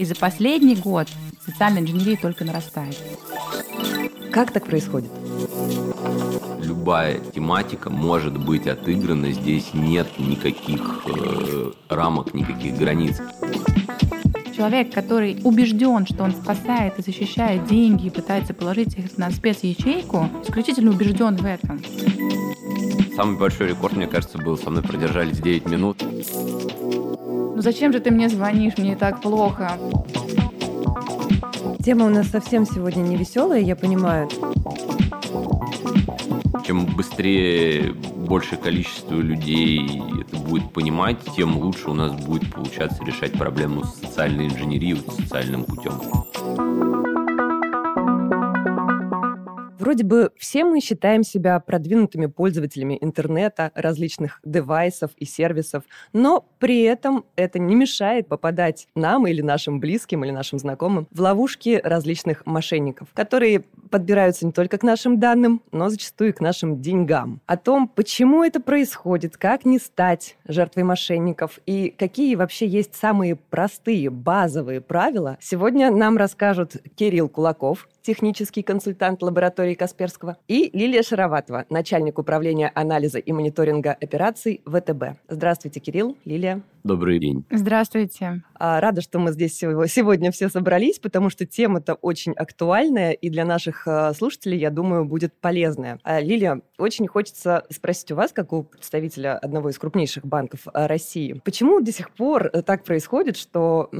И за последний год социальная инженерия только нарастает. Как так происходит? Любая тематика может быть отыграна. Здесь нет никаких э, рамок, никаких границ. Человек, который убежден, что он спасает и защищает деньги и пытается положить их на спецячейку, исключительно убежден в этом. Самый большой рекорд, мне кажется, был со мной продержались 9 минут. Ну зачем же ты мне звонишь? Мне и так плохо. Тема у нас совсем сегодня не веселая, я понимаю. Чем быстрее большее количество людей это будет понимать, тем лучше у нас будет получаться решать проблему социальной инженерии социальным путем. Вроде бы все мы считаем себя продвинутыми пользователями интернета, различных девайсов и сервисов, но при этом это не мешает попадать нам или нашим близким или нашим знакомым в ловушки различных мошенников, которые подбираются не только к нашим данным, но зачастую и к нашим деньгам. О том, почему это происходит, как не стать жертвой мошенников и какие вообще есть самые простые, базовые правила, сегодня нам расскажут Кирилл Кулаков, технический консультант лаборатории Касперского, и Лилия Шароватова, начальник управления анализа и мониторинга операций ВТБ. Здравствуйте, Кирилл, Лилия. Добрый день. Здравствуйте. А, рада, что мы здесь сегодня все собрались, потому что тема-то очень актуальная и для наших а, слушателей, я думаю, будет полезная. А, Лилия, очень хочется спросить у вас, как у представителя одного из крупнейших банков России, почему до сих пор так происходит, что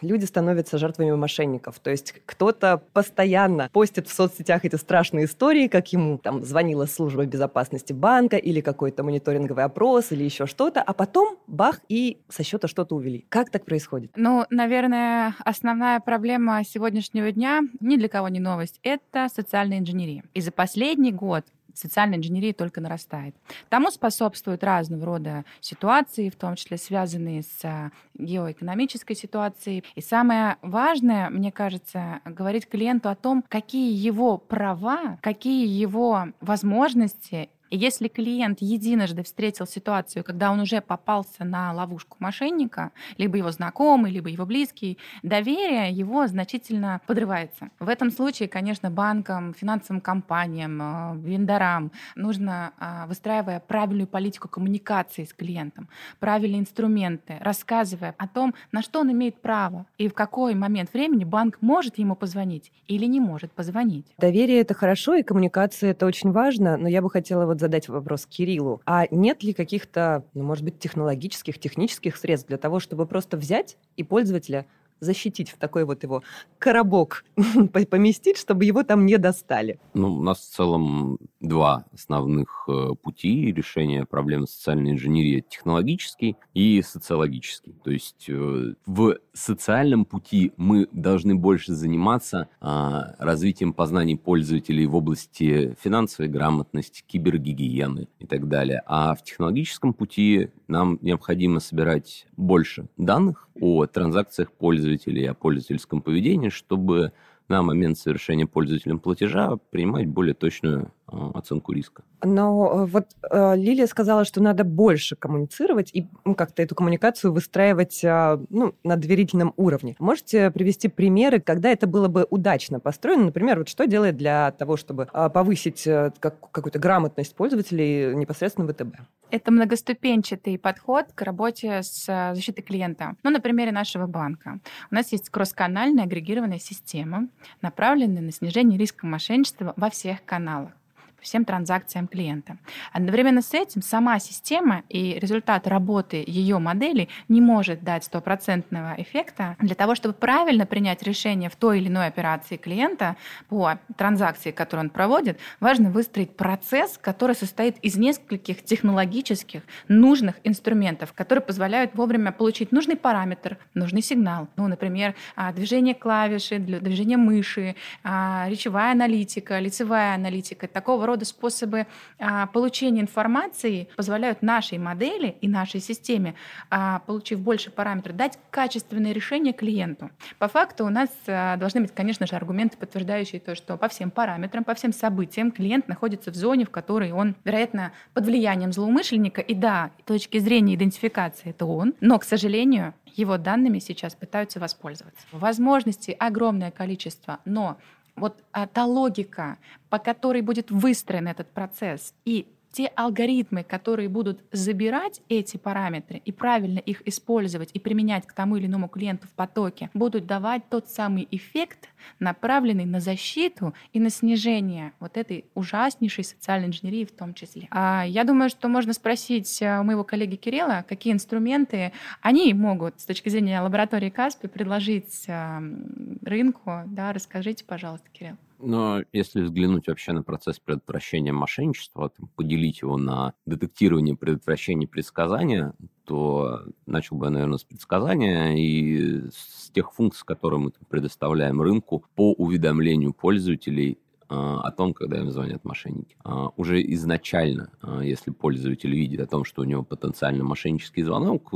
люди становятся жертвами мошенников? То есть кто-то постоянно постит в соцсетях эти страшные истории, как ему там звонила служба безопасности банка или какой-то мониторинговый опрос или еще что-то, а потом бах и со счета что-то увели. Как так происходит? Ну, наверное, основная проблема сегодняшнего дня, ни для кого не новость, это социальная инженерия. И за последний год социальная инженерия только нарастает. Тому способствуют разного рода ситуации, в том числе связанные с а, геоэкономической ситуацией. И самое важное, мне кажется, говорить клиенту о том, какие его права, какие его возможности и если клиент единожды встретил ситуацию, когда он уже попался на ловушку мошенника, либо его знакомый, либо его близкий, доверие его значительно подрывается. В этом случае, конечно, банкам, финансовым компаниям, э, вендорам нужно, э, выстраивая правильную политику коммуникации с клиентом, правильные инструменты, рассказывая о том, на что он имеет право и в какой момент времени банк может ему позвонить или не может позвонить. Доверие — это хорошо, и коммуникация — это очень важно, но я бы хотела вот задать вопрос Кириллу. А нет ли каких-то, ну, может быть, технологических, технических средств для того, чтобы просто взять и пользователя защитить в такой вот его коробок, поместить, чтобы его там не достали? Ну, у нас в целом два основных э, пути решения проблемы социальной инженерии. Технологический и социологический. То есть э, в социальном пути мы должны больше заниматься а, развитием познаний пользователей в области финансовой грамотности, кибергигиены и так далее. А в технологическом пути нам необходимо собирать больше данных о транзакциях пользователей, о пользовательском поведении, чтобы на момент совершения пользователем платежа принимать более точную оценку риска. Но э, вот э, Лилия сказала, что надо больше коммуницировать и как-то эту коммуникацию выстраивать э, ну, на доверительном уровне. Можете привести примеры, когда это было бы удачно построено? Например, вот что делает для того, чтобы э, повысить э, как, какую-то грамотность пользователей непосредственно ВТБ? Это многоступенчатый подход к работе с защитой клиента. Ну, на примере нашего банка. У нас есть кросс-канальная агрегированная система, направленная на снижение риска мошенничества во всех каналах всем транзакциям клиента. Одновременно с этим сама система и результат работы ее модели не может дать стопроцентного эффекта. Для того, чтобы правильно принять решение в той или иной операции клиента по транзакции, которую он проводит, важно выстроить процесс, который состоит из нескольких технологических нужных инструментов, которые позволяют вовремя получить нужный параметр, нужный сигнал. Ну, например, а, движение клавиши, движение мыши, а, речевая аналитика, лицевая аналитика. Такого рода способы а, получения информации позволяют нашей модели и нашей системе, а, получив больше параметров, дать качественное решение клиенту. По факту у нас а, должны быть, конечно же, аргументы, подтверждающие то, что по всем параметрам, по всем событиям клиент находится в зоне, в которой он, вероятно, под влиянием злоумышленника. И да, с точки зрения идентификации это он, но, к сожалению, его данными сейчас пытаются воспользоваться. Возможностей огромное количество, но вот а, та логика, по которой будет выстроен этот процесс, и те алгоритмы, которые будут забирать эти параметры и правильно их использовать и применять к тому или иному клиенту в потоке, будут давать тот самый эффект, направленный на защиту и на снижение вот этой ужаснейшей социальной инженерии в том числе. А я думаю, что можно спросить э, у моего коллеги Кирилла, какие инструменты они могут с точки зрения лаборатории Каспи предложить эм, рынку. Да, расскажите, пожалуйста, Кирилл. Но если взглянуть вообще на процесс предотвращения мошенничества, там, поделить его на детектирование, предотвращение, предсказания, то начал бы я, наверное, с предсказания и с тех функций, которые мы предоставляем рынку по уведомлению пользователей о том, когда им звонят мошенники. А, уже изначально, а, если пользователь видит о том, что у него потенциально мошеннический звонок,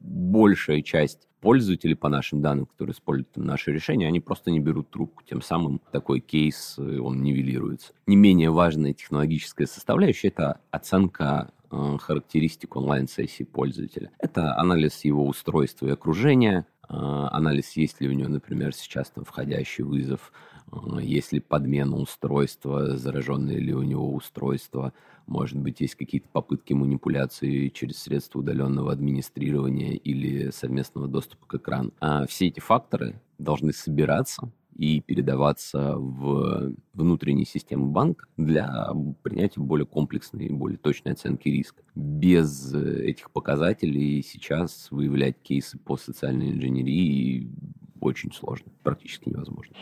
большая часть пользователей, по нашим данным, которые используют наши решения, они просто не берут трубку. Тем самым такой кейс, э, он нивелируется. Не менее важная технологическая составляющая – это оценка характеристик онлайн-сессии пользователя. Это анализ его устройства и окружения, анализ, есть ли у него, например, сейчас там входящий вызов, а, есть ли подмена устройства, зараженное ли у него устройство, может быть, есть какие-то попытки манипуляции через средства удаленного администрирования или совместного доступа к экрану. А все эти факторы должны собираться и передаваться в внутренние системы банка для принятия более комплексной и более точной оценки риска. Без этих показателей сейчас выявлять кейсы по социальной инженерии очень сложно, практически невозможно.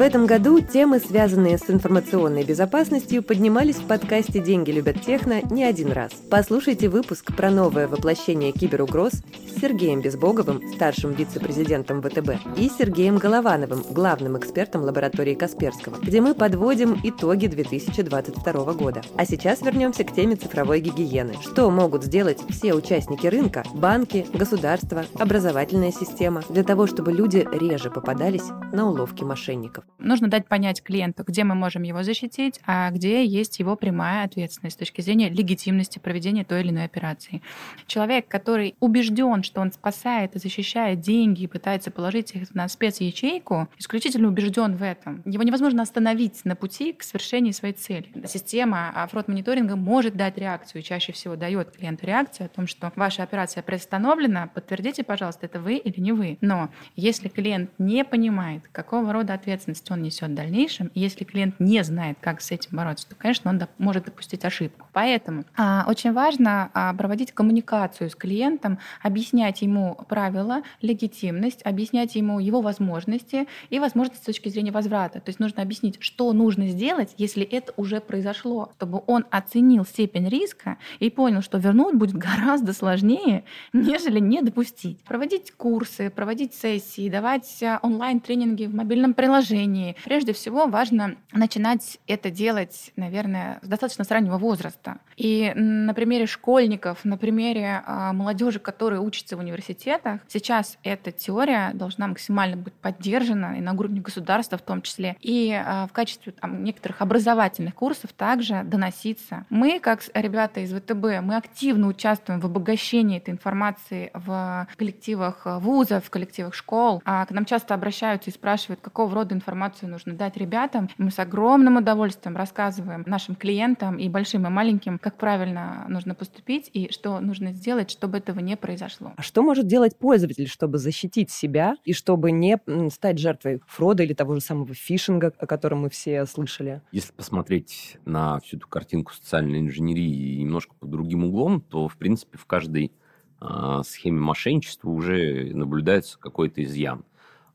В этом году темы, связанные с информационной безопасностью, поднимались в подкасте «Деньги любят техно» не один раз. Послушайте выпуск про новое воплощение киберугроз с Сергеем Безбоговым, старшим вице-президентом ВТБ, и Сергеем Головановым, главным экспертом лаборатории Касперского, где мы подводим итоги 2022 года. А сейчас вернемся к теме цифровой гигиены. Что могут сделать все участники рынка, банки, государство, образовательная система, для того, чтобы люди реже попадались на уловки мошенников? Нужно дать понять клиенту, где мы можем его защитить, а где есть его прямая ответственность с точки зрения легитимности проведения той или иной операции. Человек, который убежден, что он спасает и защищает деньги и пытается положить их на спецячейку, исключительно убежден в этом. Его невозможно остановить на пути к совершению своей цели. Система фрод-мониторинга может дать реакцию, чаще всего дает клиенту реакцию о том, что ваша операция приостановлена, подтвердите, пожалуйста, это вы или не вы. Но если клиент не понимает, какого рода ответственность ответственность он несет в дальнейшем. И если клиент не знает, как с этим бороться, то, конечно, он доп- может допустить ошибку. Поэтому а, очень важно а, проводить коммуникацию с клиентом, объяснять ему правила, легитимность, объяснять ему его возможности и возможности с точки зрения возврата. То есть нужно объяснить, что нужно сделать, если это уже произошло, чтобы он оценил степень риска и понял, что вернуть будет гораздо сложнее, нежели не допустить. Проводить курсы, проводить сессии, давать а, онлайн-тренинги в мобильном приложении, движении. Прежде всего важно начинать это делать, наверное, с достаточно с раннего возраста. И на примере школьников, на примере э, молодежи, которые учатся в университетах, сейчас эта теория должна максимально быть поддержана и на уровне государства в том числе, и э, в качестве там, некоторых образовательных курсов также доноситься. Мы, как ребята из ВТБ, мы активно участвуем в обогащении этой информации в коллективах вузов, в коллективах школ. А к нам часто обращаются и спрашивают, какого рода информацию нужно дать ребятам. Мы с огромным удовольствием рассказываем нашим клиентам и большим, и маленьким, как правильно нужно поступить и что нужно сделать, чтобы этого не произошло. А что может делать пользователь, чтобы защитить себя и чтобы не стать жертвой фрода или того же самого фишинга, о котором мы все слышали? Если посмотреть на всю эту картинку социальной инженерии немножко под другим углом, то, в принципе, в каждой а, схеме мошенничества уже наблюдается какой-то изъян.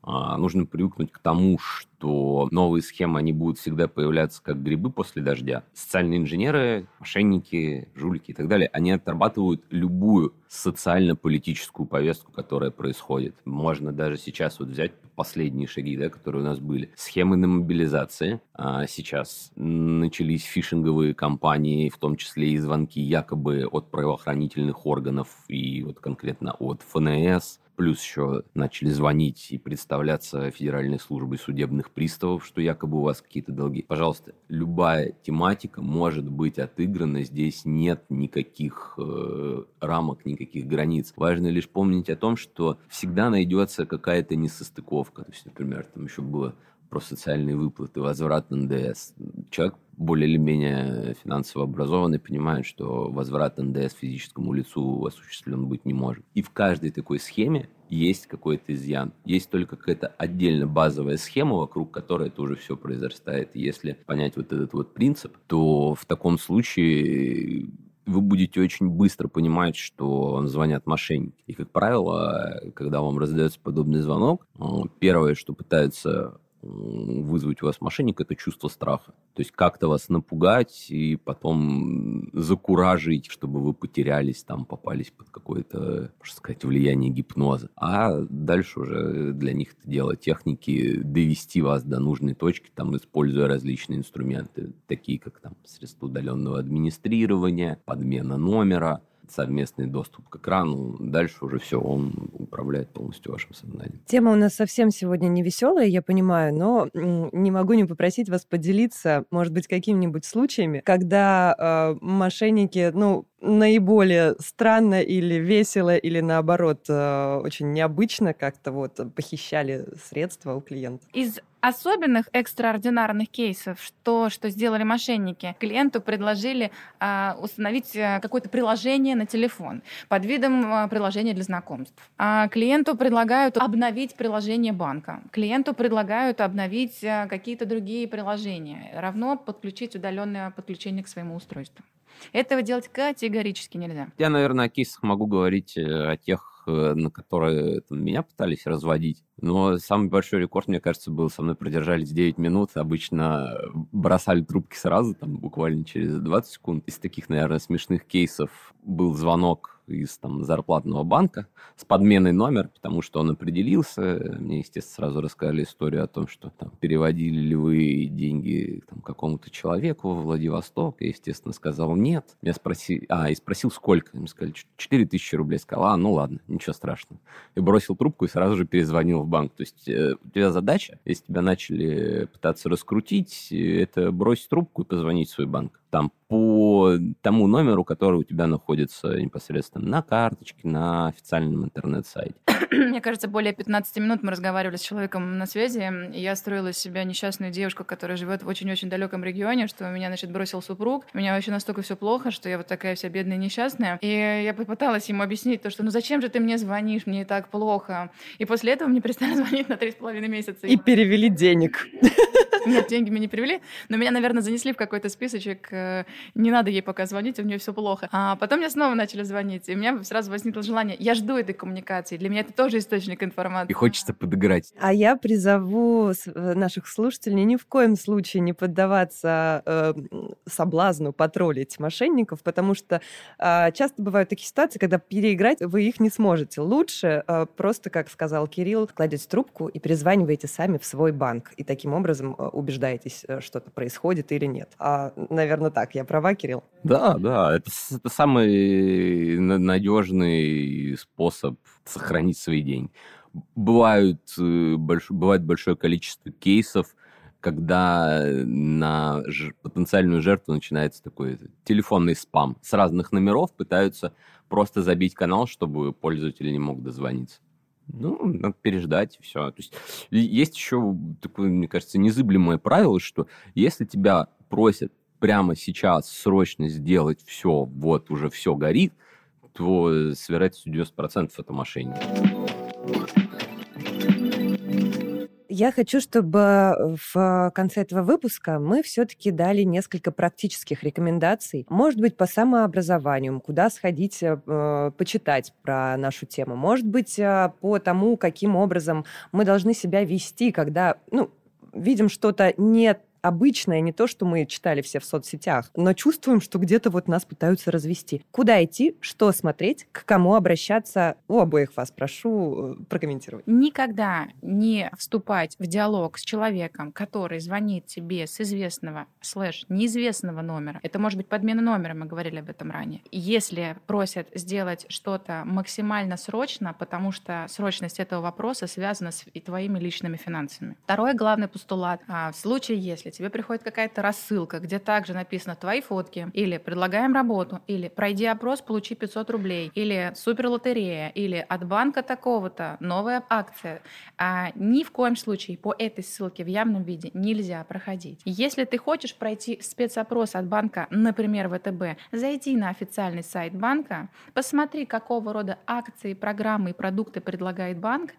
А, нужно привыкнуть к тому, что новые схемы, они будут всегда появляться как грибы после дождя. Социальные инженеры, мошенники, жулики и так далее, они отрабатывают любую социально-политическую повестку, которая происходит. Можно даже сейчас вот взять последние шаги, да, которые у нас были. Схемы на мобилизации. А сейчас начались фишинговые кампании, в том числе и звонки якобы от правоохранительных органов и вот конкретно от ФНС, Плюс еще начали звонить и представляться Федеральной службой судебных приставов, что якобы у вас какие-то долги. Пожалуйста, любая тематика может быть отыграна. Здесь нет никаких э, рамок, никаких границ. Важно лишь помнить о том, что всегда найдется какая-то несостыковка. То есть, например, там еще было про социальные выплаты, возврат НДС. Человек более или менее финансово образованный понимает, что возврат НДС физическому лицу осуществлен быть не может. И в каждой такой схеме есть какой-то изъян. Есть только какая-то отдельно базовая схема, вокруг которой это уже все произрастает. Если понять вот этот вот принцип, то в таком случае вы будете очень быстро понимать, что вам звонят мошенники. И, как правило, когда вам раздается подобный звонок, первое, что пытаются вызвать у вас мошенник, это чувство страха. То есть как-то вас напугать и потом закуражить, чтобы вы потерялись, там попались под какое-то, можно сказать, влияние гипноза. А дальше уже для них это дело техники довести вас до нужной точки, там, используя различные инструменты, такие как там средства удаленного администрирования, подмена номера, совместный доступ к экрану. Дальше уже все, он управляет полностью вашим сознанием. Тема у нас совсем сегодня не веселая, я понимаю, но не могу не попросить вас поделиться, может быть, какими-нибудь случаями, когда э, мошенники, ну, наиболее странно или весело, или наоборот, э, очень необычно как-то вот похищали средства у клиента? Из особенных экстраординарных кейсов, что, что сделали мошенники, клиенту предложили э, установить э, какое-то приложение на телефон под видом э, приложения для знакомств. А клиенту предлагают обновить приложение банка. Клиенту предлагают обновить э, какие-то другие приложения, равно подключить удаленное подключение к своему устройству. Этого делать категорически нельзя. Я, наверное, о кейсах могу говорить о тех, на которые там, меня пытались разводить. Но самый большой рекорд, мне кажется, был, со мной продержались 9 минут. Обычно бросали трубки сразу, там, буквально через 20 секунд. Из таких, наверное, смешных кейсов был звонок из там, зарплатного банка с подменой номер, потому что он определился. Мне, естественно, сразу рассказали историю о том, что там, переводили ли вы деньги там, какому-то человеку в Владивосток. Я, естественно, сказал нет. Я спросил, а, и спросил, сколько. Мне сказали, 4 тысячи рублей. Сказал, а, ну ладно, ничего страшного. И бросил трубку и сразу же перезвонил в банк. То есть э, у тебя задача, если тебя начали пытаться раскрутить, это бросить трубку и позвонить в свой банк там по тому номеру, который у тебя находится непосредственно на карточке, на официальном интернет-сайте. Мне кажется, более 15 минут мы разговаривали с человеком на связи, и я строила из себя несчастную девушку, которая живет в очень-очень далеком регионе, что меня, значит, бросил супруг. У меня вообще настолько все плохо, что я вот такая вся бедная несчастная. И я попыталась ему объяснить то, что ну зачем же ты мне звонишь, мне и так плохо. И после этого мне перестали звонить на три с половиной месяца. И перевели денег. Нет, деньги мне не перевели, но меня, наверное, занесли в какой-то списочек. Э, не надо ей пока звонить, у нее все плохо. А потом мне снова начали звонить, и у меня сразу возникло желание. Я жду этой коммуникации. Для меня это тоже источник информации. И хочется подыграть. А я призову э, наших слушателей ни в коем случае не поддаваться э, соблазну потроллить мошенников, потому что э, часто бывают такие ситуации, когда переиграть вы их не сможете. Лучше э, просто, как сказал Кирилл, кладете трубку и перезваниваете сами в свой банк. И таким образом э, убеждаетесь, э, что-то происходит или нет. А, наверное, так. Я права, Кирилл? Да, да. Это, это самый надежный способ сохранить свои деньги. Бывают, э, больш, бывает большое количество кейсов, когда на ж, потенциальную жертву начинается такой телефонный спам. С разных номеров пытаются просто забить канал, чтобы пользователь не мог дозвониться. Ну, надо переждать, все. То есть есть еще такое, мне кажется, незыблемое правило, что если тебя просят прямо сейчас срочно сделать все, вот уже все горит, то с вероятностью 90% это мошенники. Я хочу, чтобы в конце этого выпуска мы все-таки дали несколько практических рекомендаций. Может быть, по самообразованию, куда сходить, э, почитать про нашу тему. Может быть, э, по тому, каким образом мы должны себя вести, когда, ну, видим что-то не обычное, не то, что мы читали все в соцсетях, но чувствуем, что где-то вот нас пытаются развести. Куда идти, что смотреть, к кому обращаться? У обоих вас прошу э, прокомментировать. Никогда не вступать в диалог с человеком, который звонит тебе с известного слэш неизвестного номера. Это может быть подмена номера, мы говорили об этом ранее. Если просят сделать что-то максимально срочно, потому что срочность этого вопроса связана с твоими личными финансами. Второй главный постулат. А в случае, если тебе приходит какая-то рассылка, где также написано твои фотки, или предлагаем работу, или пройди опрос, получи 500 рублей, или супер лотерея, или от банка такого-то новая акция. А ни в коем случае по этой ссылке в явном виде нельзя проходить. Если ты хочешь пройти спецопрос от банка, например, ВТБ, зайди на официальный сайт банка, посмотри, какого рода акции, программы и продукты предлагает банк,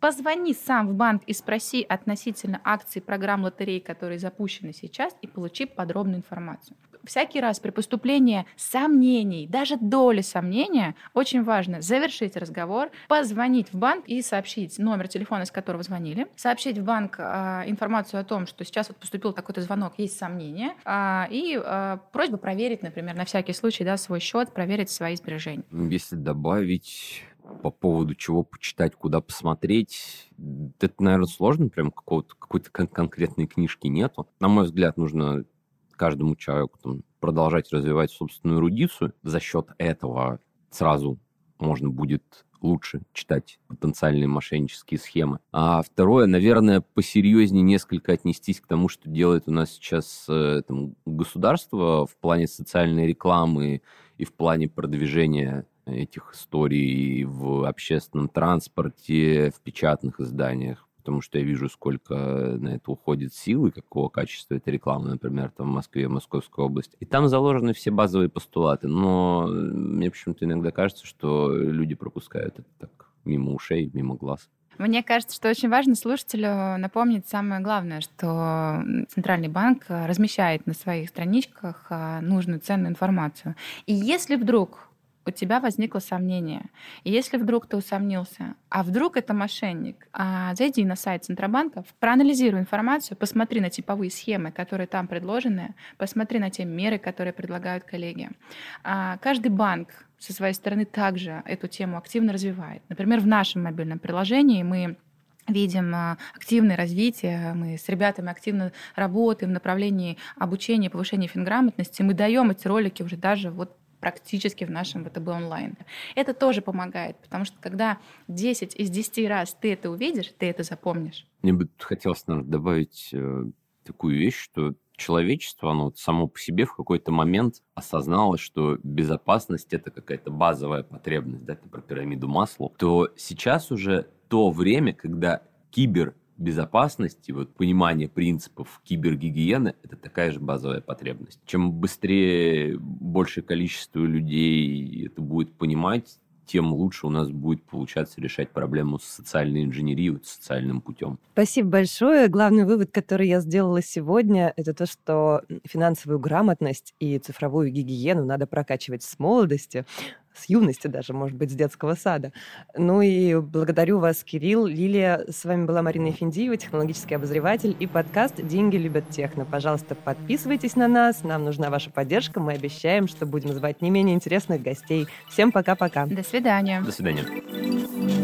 позвони сам в банк и спроси относительно акций, программ, лотерей, которые запущены запущены сейчас, и получи подробную информацию. Всякий раз при поступлении сомнений, даже доли сомнения, очень важно завершить разговор, позвонить в банк и сообщить номер телефона, с которого звонили, сообщить в банк э, информацию о том, что сейчас вот поступил такой-то звонок, есть сомнения, э, и э, просьба проверить, например, на всякий случай да, свой счет, проверить свои сбережения. Если добавить по поводу чего почитать, куда посмотреть, это, наверное, сложно, прям какого-то, какой-то кон- конкретной книжки нету. На мой взгляд, нужно каждому человеку там, продолжать развивать собственную эрудицию. За счет этого сразу можно будет лучше читать потенциальные мошеннические схемы. А второе, наверное, посерьезнее несколько отнестись к тому, что делает у нас сейчас э, там, государство в плане социальной рекламы и в плане продвижения этих историй в общественном транспорте, в печатных изданиях, потому что я вижу, сколько на это уходит силы, какого качества эта реклама, например, там в Москве, в Московской области. И там заложены все базовые постулаты, но мне почему-то иногда кажется, что люди пропускают это так мимо ушей, мимо глаз. Мне кажется, что очень важно слушателю напомнить самое главное, что Центральный банк размещает на своих страничках а, нужную ценную информацию. И если вдруг у тебя возникло сомнение. И если вдруг ты усомнился, а вдруг это мошенник, а, зайди на сайт Центробанка, проанализируй информацию, посмотри на типовые схемы, которые там предложены, посмотри на те меры, которые предлагают коллеги. А, каждый банк со своей стороны также эту тему активно развивает. Например, в нашем мобильном приложении мы видим а, активное развитие, мы с ребятами активно работаем в направлении обучения, повышения финграмотности, мы даем эти ролики уже даже вот практически в нашем ВТБ онлайн. Это тоже помогает, потому что когда 10 из 10 раз ты это увидишь, ты это запомнишь. Мне бы хотелось, наверное, добавить э, такую вещь, что человечество, оно само по себе в какой-то момент осознало, что безопасность это какая-то базовая потребность, да, это про пирамиду масла, то сейчас уже то время, когда кибер безопасности, вот понимание принципов кибергигиены – это такая же базовая потребность. Чем быстрее большее количество людей это будет понимать, тем лучше у нас будет получаться решать проблему с социальной инженерией, вот, социальным путем. Спасибо большое. Главный вывод, который я сделала сегодня, это то, что финансовую грамотность и цифровую гигиену надо прокачивать с молодости, с юности даже, может быть, с детского сада. Ну и благодарю вас, Кирилл. Лилия, с вами была Марина Ефиндиева, технологический обозреватель и подкаст «Деньги любят техно». Пожалуйста, подписывайтесь на нас, нам нужна ваша поддержка, мы обещаем, что будем звать не менее интересных гостей. Всем пока-пока. До свидания. До свидания.